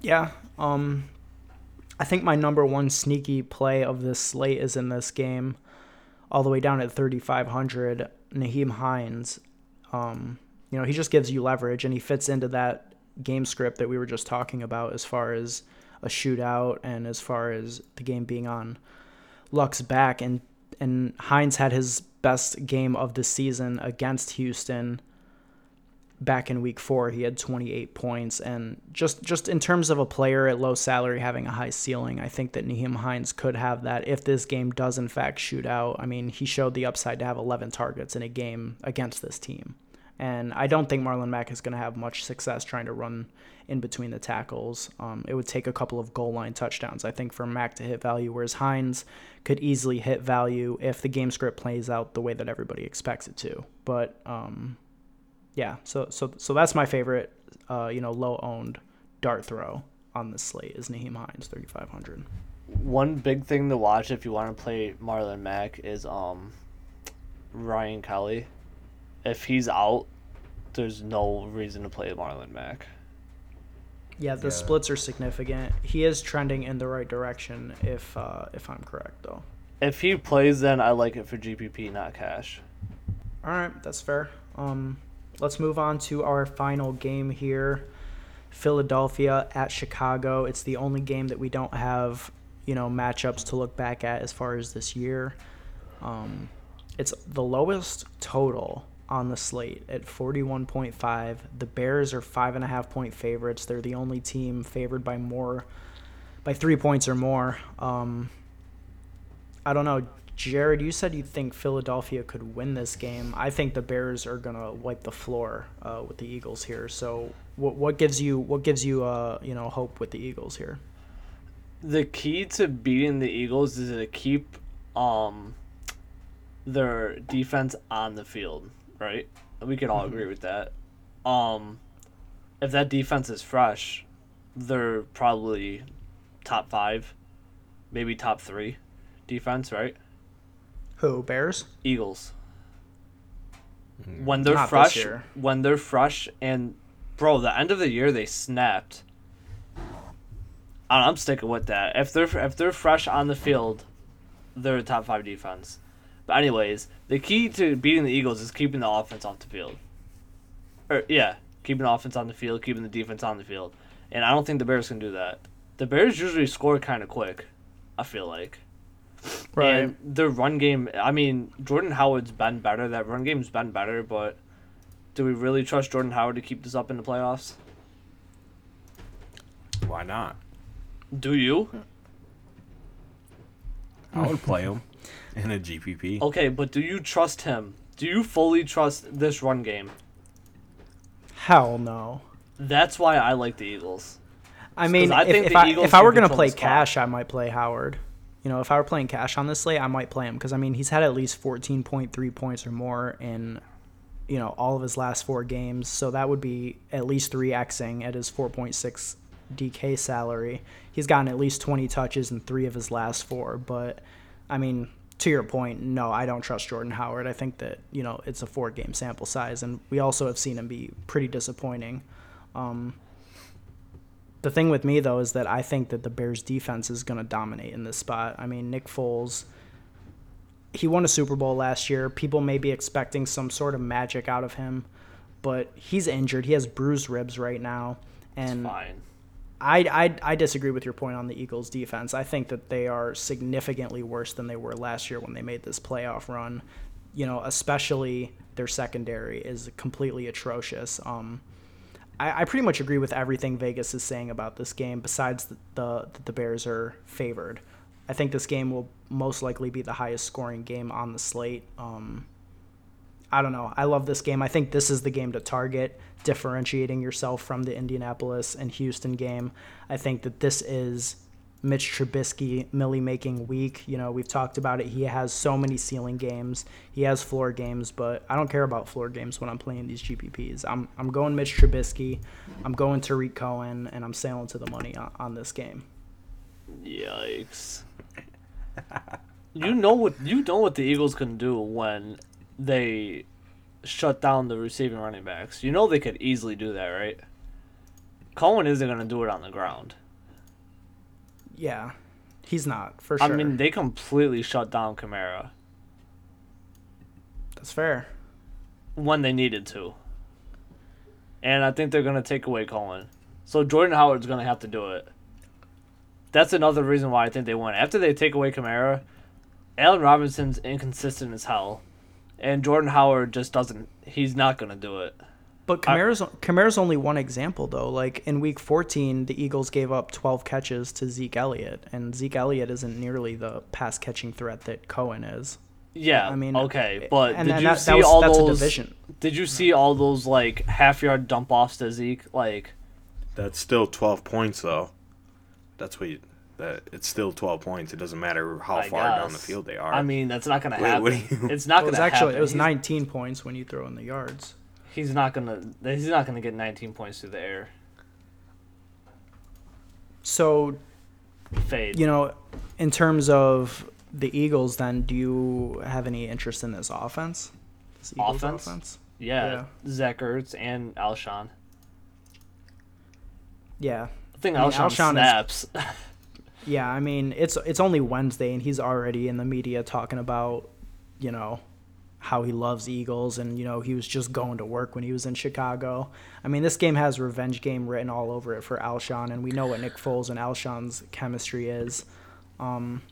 [SPEAKER 1] Yeah. Um I think my number one sneaky play of this slate is in this game, all the way down at 3,500. Nyheim Hines. Um, you know, he just gives you leverage and he fits into that game script that we were just talking about as far as a shootout and as far as the game being on Luck's back. And, and Hines had his best game of the season against Houston back in week four. He had 28 points. And just just in terms of a player at low salary having a high ceiling i think that Nyheim Hines could have that if this game does in fact shoot out. I mean he showed the upside to have 11 targets in a game against this team and i don't think marlon mack is going to have much success trying to run in between the tackles um, it would take a couple of goal line touchdowns i think for mack to hit value whereas hines could easily hit value if the game script plays out the way that everybody expects it to but um, yeah, so so so that's my favorite, uh, you know, low owned dart throw on this slate is Nyheim Hines, thirty five hundred.
[SPEAKER 3] One big thing to watch if you want to play Marlon Mack is um Ryan Kelly. If he's out, there's no reason to play Marlon Mack.
[SPEAKER 1] Yeah, the
[SPEAKER 2] Yeah.
[SPEAKER 1] splits are significant. He is trending in the right direction, if uh, if I'm correct though.
[SPEAKER 3] If he plays, then I like it for GPP, not cash.
[SPEAKER 1] All right, that's fair. Um, let's move on to our final game here. Philadelphia at Chicago. It's the only game that we don't have, you know, matchups to look back at as far as this year. Um, it's the lowest total on the slate at 41.5. The Bears are five and a half point favorites. They're the only team favored by more, by three points or more. Um, I don't know. Jared, you said you think Philadelphia could win this game. I think the Bears are gonna wipe the floor uh, with the Eagles here. So, what what gives you what gives you uh you know hope with the Eagles here?
[SPEAKER 3] The key to beating the Eagles is to keep um their defense on the field, right? We can all agree with that. Um if that defense is fresh, they're probably top 5, maybe top 3 defense, right?
[SPEAKER 1] Who Bears?
[SPEAKER 3] Eagles. When they're
[SPEAKER 1] Not
[SPEAKER 3] fresh, when they're fresh, and bro, the end of the year they snapped. I- I'm sticking with that. If they're if they're fresh on the field, they're a top five defense. But anyways, the key to beating the Eagles is keeping the offense off the field. Or yeah, keeping the offense on the field, keeping the defense on the field, and I don't think the Bears can do that. The Bears usually score kind of quick. I feel like. And their run game, I mean, Jordan Howard's been better. That run game's been better, but do we really trust Jordan Howard to keep this up in the playoffs?
[SPEAKER 2] Why not?
[SPEAKER 3] Do you?
[SPEAKER 2] I would play him in a GPP.
[SPEAKER 3] Okay, but do you trust him? Do you fully trust this run game?
[SPEAKER 1] Hell no.
[SPEAKER 3] That's why I like the Eagles.
[SPEAKER 1] I mean,
[SPEAKER 3] I
[SPEAKER 1] if,
[SPEAKER 3] think
[SPEAKER 1] if
[SPEAKER 3] the
[SPEAKER 1] I if I were gonna play cash, I might play Howard. You know, if I were playing cash on this slate, I might play him because I mean he's had at least fourteen point three points or more in you know, all of his last four games. So that would be at least three Xing at his 4.6 DK salary. He's gotten at least 20 touches in three of his last four. But, I mean, to your point, no, I don't trust Jordan Howard. I think that, you know, it's a four game sample size. And we also have seen him be pretty disappointing. Um, the thing with me, though, is that I think that the Bears defense is going to dominate in this spot. I mean, Nick Foles he won a Super Bowl last year. People may be expecting some sort of magic out of him, but he's injured. He has bruised ribs right now, and. I, I I disagree with your point on the Eagles' defense. I think that they are significantly worse than they were last year when they made this playoff run. You know, especially their secondary is completely atrocious. Um, I, I pretty much agree with everything Vegas is saying about this game. Besides the the, the Bears are favored. I think this game will most likely be the highest scoring game on the slate. Um, I don't know. I love this game. I think this is the game to target, differentiating yourself from the Indianapolis and Houston game. I think that this is Mitch Trubisky Millie making week. You know, we've talked about it. He has so many ceiling games. He has floor games, but I don't care about floor games when I'm playing these GPPs. I'm I'm going Mitch Trubisky. I'm going Tarik Cohen, and I'm sailing to the money on, on this game.
[SPEAKER 3] Yikes. you know what you know what the Eagles can do when they shut down the receiving running backs. You know they could easily do that, right? Cohen isn't going to do it on the ground.
[SPEAKER 1] Yeah, he's not for sure.
[SPEAKER 3] I mean, they completely shut down Kamara
[SPEAKER 1] that's fair.
[SPEAKER 3] when they needed to. And I think they're going to take away Cohen. So Jordan Howard's going to have to do it. That's another reason why I think they won. After they take away Kamara, Allen Robinson's inconsistent as hell. And Jordan Howard just doesn't he's not going to do it.
[SPEAKER 1] But Kamara's Kamara's only one example though. Like in week 14, the Eagles gave up 12 catches to Zeke Elliott, and Zeke Elliott isn't nearly the pass catching threat that Cohen is.
[SPEAKER 3] Yeah,
[SPEAKER 1] I mean,
[SPEAKER 3] okay, but
[SPEAKER 1] and-
[SPEAKER 3] did
[SPEAKER 1] and
[SPEAKER 3] you
[SPEAKER 1] that- that
[SPEAKER 3] see
[SPEAKER 1] was-
[SPEAKER 3] all
[SPEAKER 1] that's a
[SPEAKER 3] those?
[SPEAKER 1] division.
[SPEAKER 3] Did you see all those like half yard dump offs to Zeke? Like,
[SPEAKER 4] That's still 12 points though. That's what you, that it's still 12 points. It doesn't matter how
[SPEAKER 3] I
[SPEAKER 4] far down the field they are.
[SPEAKER 3] I mean, that's not gonna
[SPEAKER 4] Wait,
[SPEAKER 3] happen.
[SPEAKER 4] what you-
[SPEAKER 3] It's not
[SPEAKER 1] It was
[SPEAKER 3] gonna
[SPEAKER 1] actually
[SPEAKER 3] happen.
[SPEAKER 1] it was
[SPEAKER 3] He's-
[SPEAKER 1] 19 points when you throw in the yards.
[SPEAKER 3] He's not gonna. He's not gonna get 19 points through the air.
[SPEAKER 1] So
[SPEAKER 3] Fade.
[SPEAKER 1] you know, in terms of the Eagles, then do you have any interest in this offense? This Eagles
[SPEAKER 3] Offense? yeah, Zach Ertz and Alshon.
[SPEAKER 1] Yeah.
[SPEAKER 3] I think
[SPEAKER 1] I mean,
[SPEAKER 3] Alshon,
[SPEAKER 1] Alshon is-
[SPEAKER 3] snaps.
[SPEAKER 1] Yeah, I mean it's it's only Wednesday and he's already in the media talking about, you know, how he loves Eagles and you know he was just going to work when he was in Chicago. I mean this game has revenge game written all over it for Alshon and we know what Nick Foles and Alshon's chemistry is. Um,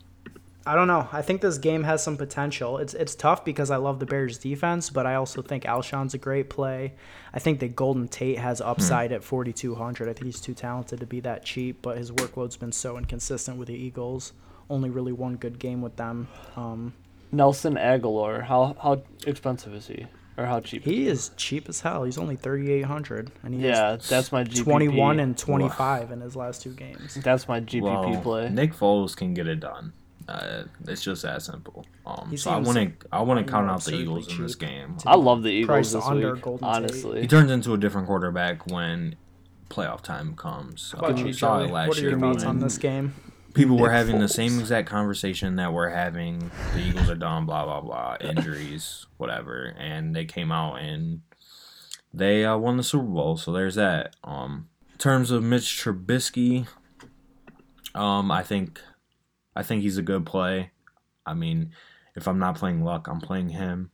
[SPEAKER 1] I don't know. I think this game has some potential. It's it's tough because I love the Bears defense, but I also think Alshon's a great play. I think that Golden Tate has upside at 4200. I think he's too talented to be that cheap, but his workload's been so inconsistent with the Eagles. Only really one good game with them. Um,
[SPEAKER 3] Nelson Agholor. How how expensive is he? Or how cheap?
[SPEAKER 1] he is cheap as hell. He's only 3800 and he
[SPEAKER 3] yeah, that's my GPP.
[SPEAKER 1] 21 and 25 in his last two games.
[SPEAKER 3] That's my GPP
[SPEAKER 2] Well,
[SPEAKER 3] play.
[SPEAKER 2] Nick Foles can get it done. Uh, it's just that simple. Um,
[SPEAKER 1] He
[SPEAKER 2] so I
[SPEAKER 1] seems
[SPEAKER 2] wouldn't I wouldn't count out the
[SPEAKER 1] absurdly
[SPEAKER 2] Eagles in this
[SPEAKER 1] cheap
[SPEAKER 2] game.
[SPEAKER 3] I love the
[SPEAKER 1] Priced
[SPEAKER 3] Eagles this
[SPEAKER 1] under
[SPEAKER 3] week.
[SPEAKER 1] Golden Tate.
[SPEAKER 3] honestly,
[SPEAKER 2] He turns into a different quarterback when playoff time comes.
[SPEAKER 1] How about
[SPEAKER 2] Um,
[SPEAKER 1] you,
[SPEAKER 2] saw it
[SPEAKER 1] Joey?
[SPEAKER 2] last
[SPEAKER 1] What are your
[SPEAKER 2] year
[SPEAKER 1] thoughts
[SPEAKER 2] when
[SPEAKER 1] on this game?
[SPEAKER 2] People were
[SPEAKER 4] Nick
[SPEAKER 2] having the
[SPEAKER 4] Foles.
[SPEAKER 2] same exact conversation that we're having. The Eagles are done, blah blah blah, injuries, whatever, and they came out and they uh, won the Super Bowl. So there's that. Um, in terms of Mitch Trubisky, um, I think, I think he's a good play. I mean, if I'm not playing luck, I'm playing him.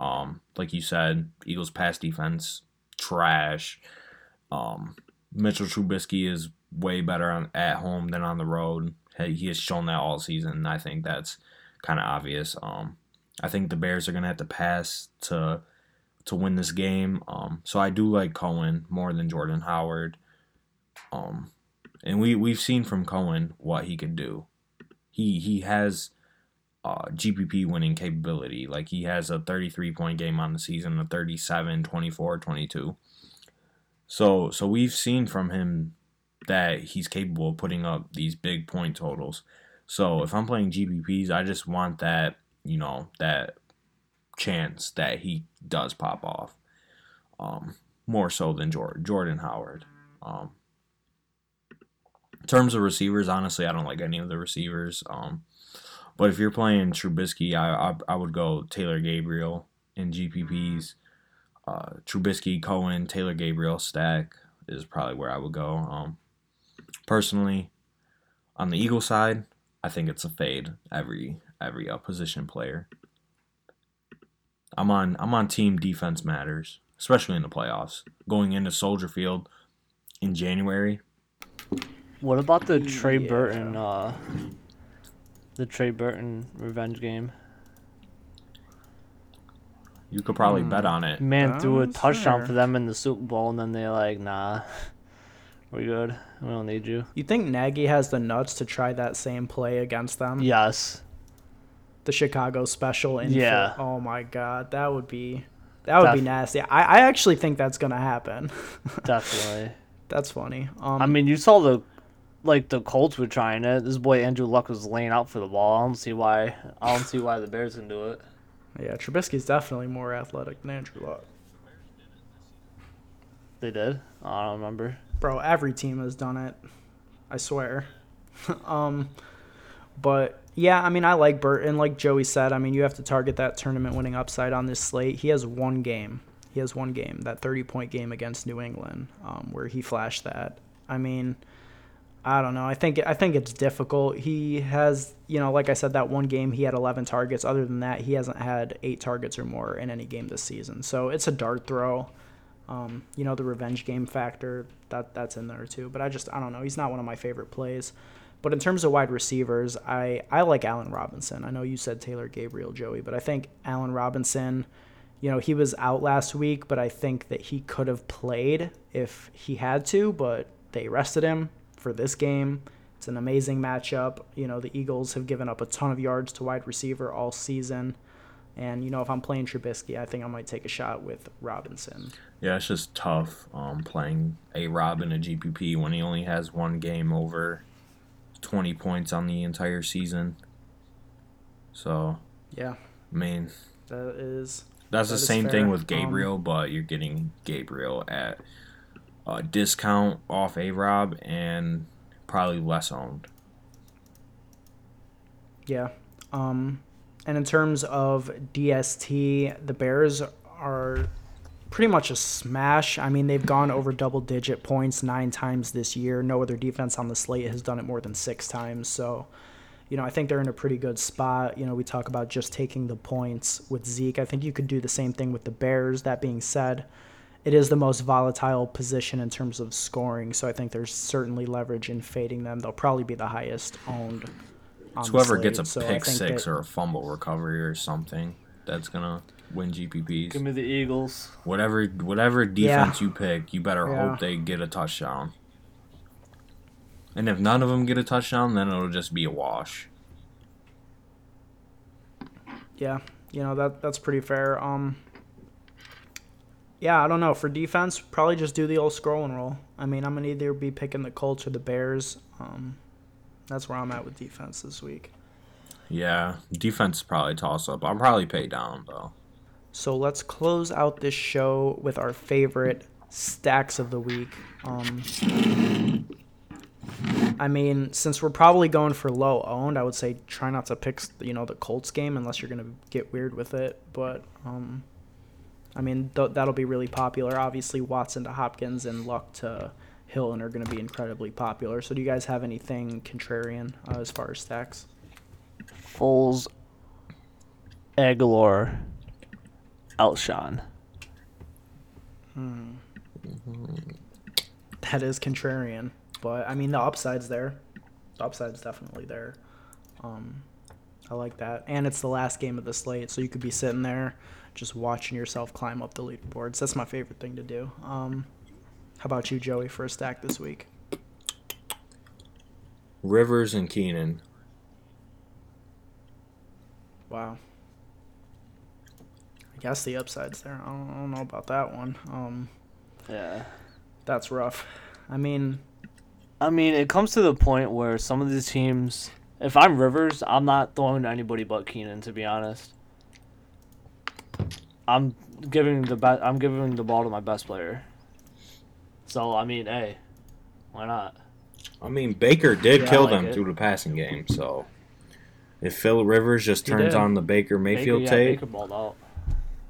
[SPEAKER 2] Um, like you said, Eagles pass defense trash. Um, Mitchell Trubisky is way better on at home than on the road. He has shown that all season. I think that's kind of obvious. Um, I think the Bears are gonna have to pass to to win this game. Um, so I do like Cohen more than Jordan Howard. Um, and we we've seen from Cohen what he can do. He he has uh, GPP winning capability. Like he has a 33 point game on the season, a 37, 24, 22. So so we've seen from him that he's capable of putting up these big point totals. So if I'm playing GPPs, I just want that, you know, that chance that he does pop off. Um, more so than Jordan, Jordan Howard. Um, terms of receivers, honestly, I don't like any of the receivers. Um, but if you're playing Trubisky, I, I, I would go Taylor Gabriel in GPPs. Uh, Trubisky, Cohen, Taylor Gabriel stack is probably where I would go. Um, personally, on the Eagle side, I think it's a fade every every uh, position player. I'm on I'm on team defense matters, especially in the playoffs. Going into Soldier Field in January,
[SPEAKER 3] What about the Trey
[SPEAKER 1] Yeah.
[SPEAKER 3] Burton? Uh, the Trey Burton revenge game.
[SPEAKER 2] you could probably bet on it.
[SPEAKER 3] Man threw a touchdown
[SPEAKER 1] sure.
[SPEAKER 3] for them in the Super Bowl, and then they're like, "Nah, we're good. We don't need you."
[SPEAKER 1] You think Nagy has the nuts to try that same play against them?
[SPEAKER 3] Yes,
[SPEAKER 1] The Chicago special in
[SPEAKER 3] Yeah.
[SPEAKER 1] full- Oh my god, that would be that would be nasty. I, I actually think that's gonna happen.
[SPEAKER 3] definitely.
[SPEAKER 1] that's funny. Um,
[SPEAKER 3] I mean, you saw the like the Colts were trying it. This boy Andrew Luck was laying out for the ball. I don't see why. I don't see why the Bears can do it.
[SPEAKER 1] yeah, Trubisky's definitely more athletic than Andrew Luck.
[SPEAKER 3] They did. I don't remember.
[SPEAKER 1] Bro, every team has done it. I swear. um, but yeah, I mean, I like Burton. Like Joey said, I mean, you have to target that tournament winning upside on this slate. He has one game. He has one game, that 30 point game against New England, um, where he flashed that. I mean, I don't know. I think I think it's difficult. He has, you know, like I said, that one game he had 11 targets. Other than that, he hasn't had eight targets or more in any game this season. So it's a dart throw. Um, you know, the revenge game factor that that's in there too. But I just I don't know. He's not one of my favorite plays. But in terms of wide receivers, I I like Allen Robinson. I know you said Taylor Gabriel, Joey, but I think Allen Robinson. You know, he was out last week, but I think that he could have played if he had to, but they rested him for this game. It's an amazing matchup. You know, the Eagles have given up a ton of yards to wide receiver all season. And, you know, if I'm playing Trubisky, I think I might take a shot with Robinson.
[SPEAKER 2] Yeah, it's just tough um, playing a Rob in a GPP when he only has one game over 20 points on the entire season. So,
[SPEAKER 1] Yeah,
[SPEAKER 2] I mean,
[SPEAKER 1] that is.
[SPEAKER 2] that's
[SPEAKER 1] That
[SPEAKER 2] the same thing with Gabriel, but you're getting Gabriel at a discount off a Rob and probably less owned.
[SPEAKER 1] Yeah. Um, and in terms of DST, the Bears are pretty much a smash. I mean, they've gone over double digit points nine times this year. No other defense on the slate has done it more than six times. So, you know, I think they're in a pretty good spot. You know, we talk about just taking the points with Zeke. I think you could do the same thing with the Bears. That being said, it is the most volatile position in terms of scoring. So I think there's certainly leverage in fading them. They'll probably be the highest owned. on
[SPEAKER 2] It's
[SPEAKER 1] the
[SPEAKER 2] whoever gets a
[SPEAKER 1] slate. So
[SPEAKER 2] pick six
[SPEAKER 1] that-
[SPEAKER 2] or a fumble recovery or something that's gonna win GPPs.
[SPEAKER 3] Give me the Eagles.
[SPEAKER 2] Whatever whatever defense you pick, you better
[SPEAKER 1] Yeah.
[SPEAKER 2] hope they get a touchdown. And if none of them get a touchdown, then it'll just be a wash.
[SPEAKER 1] Yeah, you know that that's pretty fair. Um, yeah, I don't know for defense, probably just do the old scroll and roll. I mean, I'm gonna either be picking the Colts or the Bears. Um, that's where I'm at with defense this week.
[SPEAKER 2] Yeah, defense is probably toss up. I'll probably pay down though.
[SPEAKER 1] So let's close out this show with our favorite stacks of the week. Um, I mean, since we're probably going for low owned, I would say try not to pick you know the Colts game unless you're gonna get weird with it. But um, I mean th- that'll be really popular. Obviously, Watson to Hopkins and Luck to Hilton are gonna be incredibly popular. So do you guys have anything contrarian uh, as far as stacks?
[SPEAKER 3] Foles, Agholor, Alshon.
[SPEAKER 1] That is contrarian, but I mean the upside's there. The upside's definitely there. Um, I like that, and it's the last game of the slate, so you could be sitting there just watching yourself climb up the leaderboards. That's my favorite thing to do. Um, how about you, Joey, for a stack this week?
[SPEAKER 2] Rivers and Keenan.
[SPEAKER 1] Wow. I guess the upside's there. I don't, I don't know about that one. Um,
[SPEAKER 3] Yeah.
[SPEAKER 1] that's rough. I mean,
[SPEAKER 3] I mean, it comes to the point where some of these teams, if I'm Rivers, I'm not throwing to anybody but Keenan, to be honest. I'm giving the be- I'm giving the ball to my best player. So I mean, hey, why not?
[SPEAKER 2] I mean, Baker did
[SPEAKER 3] Yeah,
[SPEAKER 2] kill
[SPEAKER 3] like
[SPEAKER 2] them
[SPEAKER 3] it.
[SPEAKER 2] through the passing game. So if Phil Rivers just
[SPEAKER 1] He
[SPEAKER 2] turns
[SPEAKER 1] did.
[SPEAKER 2] on the Baker Mayfield
[SPEAKER 3] Baker, yeah,
[SPEAKER 2] tape,
[SPEAKER 3] Baker balled out.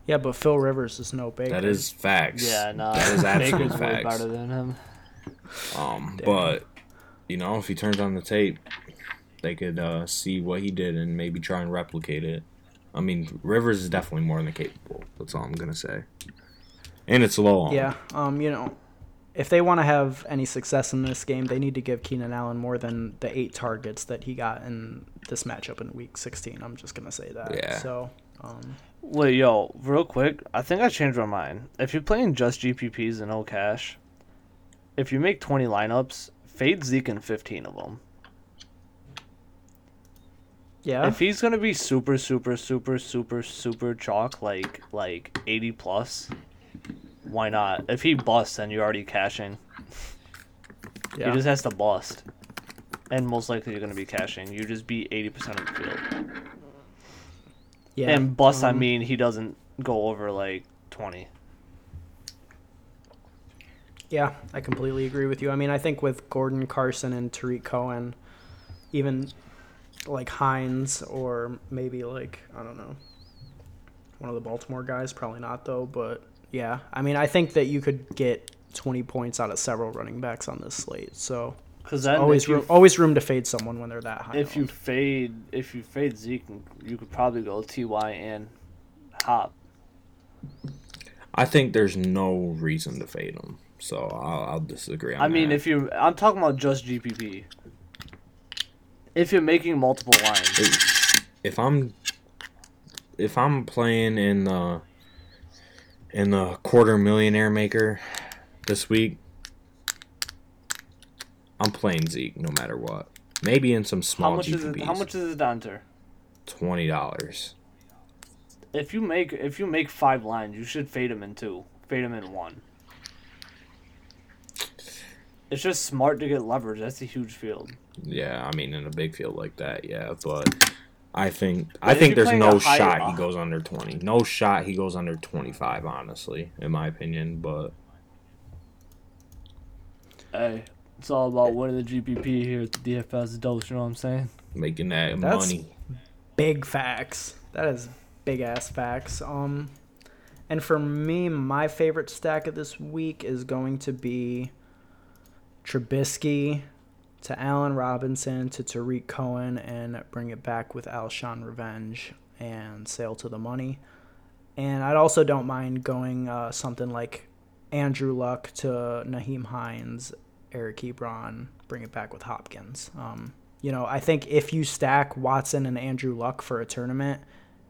[SPEAKER 1] Yeah, but Phil Rivers is no Baker.
[SPEAKER 2] that is facts.
[SPEAKER 3] Yeah, no,
[SPEAKER 2] that is absolute
[SPEAKER 3] Baker's way
[SPEAKER 2] facts.
[SPEAKER 3] better than him.
[SPEAKER 2] Um,
[SPEAKER 1] Damn.
[SPEAKER 2] but you know, if he turns on the tape, they could uh, see what he did and maybe try and replicate it. I mean, Rivers is definitely more than capable. That's all I'm gonna say. And it's low.
[SPEAKER 1] Yeah, um, you know, if they want to have any success in this game, they need to give Keenan Allen more than the eight targets that he got in this matchup in Week 16. I'm just gonna say that.
[SPEAKER 2] Yeah.
[SPEAKER 1] So, um,
[SPEAKER 3] Wait, yo, real quick, I think I changed my mind. If you're playing just GPPs and no cash, if you make 20 lineups, fade Zeke in 15 of them.
[SPEAKER 1] Yeah,
[SPEAKER 3] If he's gonna be super, super, super, super, super chalk, like like 80 plus, why not? If he busts, then you're already cashing.
[SPEAKER 1] yeah.
[SPEAKER 3] He just has to bust, and most likely you're gonna be cashing. You just beat 80% of the field.
[SPEAKER 1] yeah.
[SPEAKER 3] And bust, I
[SPEAKER 1] um,
[SPEAKER 3] mean he doesn't go over like 20.
[SPEAKER 1] Yeah, I completely agree with you. I mean, I think with Gordon Carson and Tarik Cohen, even like Hines or maybe like I don't know, one of the Baltimore guys, probably not though. But yeah, I mean, I think that you could get 20 points out of several running backs on this slate. So
[SPEAKER 3] Because then
[SPEAKER 1] always
[SPEAKER 3] if you
[SPEAKER 1] room, always room to fade someone when they're that high.
[SPEAKER 3] if you fade if you fade Zeke, you could probably go Ty and Hop.
[SPEAKER 2] I think there's no reason to fade him. So I'll, I'll disagree on
[SPEAKER 3] I mean,
[SPEAKER 2] that.
[SPEAKER 3] if you, I'm talking about just GPP. If you're making multiple lines,
[SPEAKER 2] if, if I'm if I'm playing in the in the quarter millionaire maker this week, I'm playing Zeke no matter what. Maybe in some small
[SPEAKER 3] how much is it? How much is it down to?
[SPEAKER 2] Twenty dollars.
[SPEAKER 3] If you make if you make five lines, you should fade them in two. Fade them in one. It's just smart to get leverage. That's a huge field.
[SPEAKER 2] Yeah, I mean in a big field like that, yeah, but I think
[SPEAKER 3] But
[SPEAKER 2] I think there's no
[SPEAKER 3] a higher-
[SPEAKER 2] shot he goes under twenty. No shot he goes under twenty five, honestly, in my opinion. But
[SPEAKER 3] Hey, it's all about winning the GPP here at the DFS dose. You know what I'm saying?
[SPEAKER 2] making that
[SPEAKER 1] That's-
[SPEAKER 2] money.
[SPEAKER 1] big facts. That is big ass facts. Um, and for me, my favorite stack of this week is going to be Trubisky to Allen Robinson to Tarik Cohen and bring it back with Alshon Revenge and Sail to the Money. And I also don't mind going uh, something like Andrew Luck to Nyheim Hines, Eric Ebron, bring it back with Hopkins. Um, you know, I think if you stack Watson and Andrew Luck for a tournament,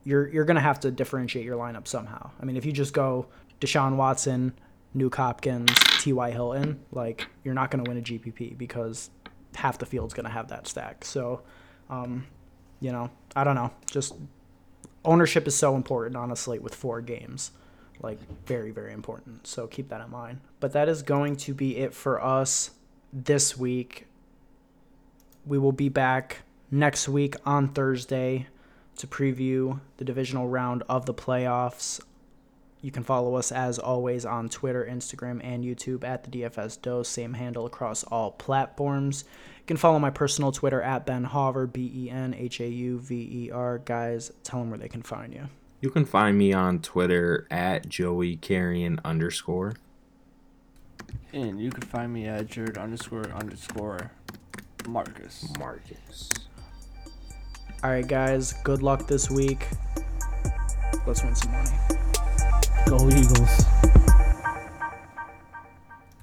[SPEAKER 1] you're you're gonna have to differentiate your lineup somehow. I mean, if you just go Deshaun Watson, Nuke Hopkins, T.Y. Hilton, like you're not gonna win a GPP because half the field's gonna have that stack. So, um, you know, I don't know. Just ownership is so important honestly, with four games, like very very important. So keep that in mind. But that is going to be it for us this week. We will be back next week on Thursday to preview the divisional round of the playoffs. You can follow us as always on Twitter, Instagram, and YouTube at the DFS Dose, same handle across all platforms. You can follow my personal Twitter at Ben Hauver, B E N H A U V E R. Guys, tell them where they can find you.
[SPEAKER 2] You can find me on Twitter at Joey Carrion underscore.
[SPEAKER 3] And you can find me at Jared underscore underscore Marcus.
[SPEAKER 2] Marcus.
[SPEAKER 1] All right, guys, good luck this week. Let's win some money.
[SPEAKER 3] Go Eagles.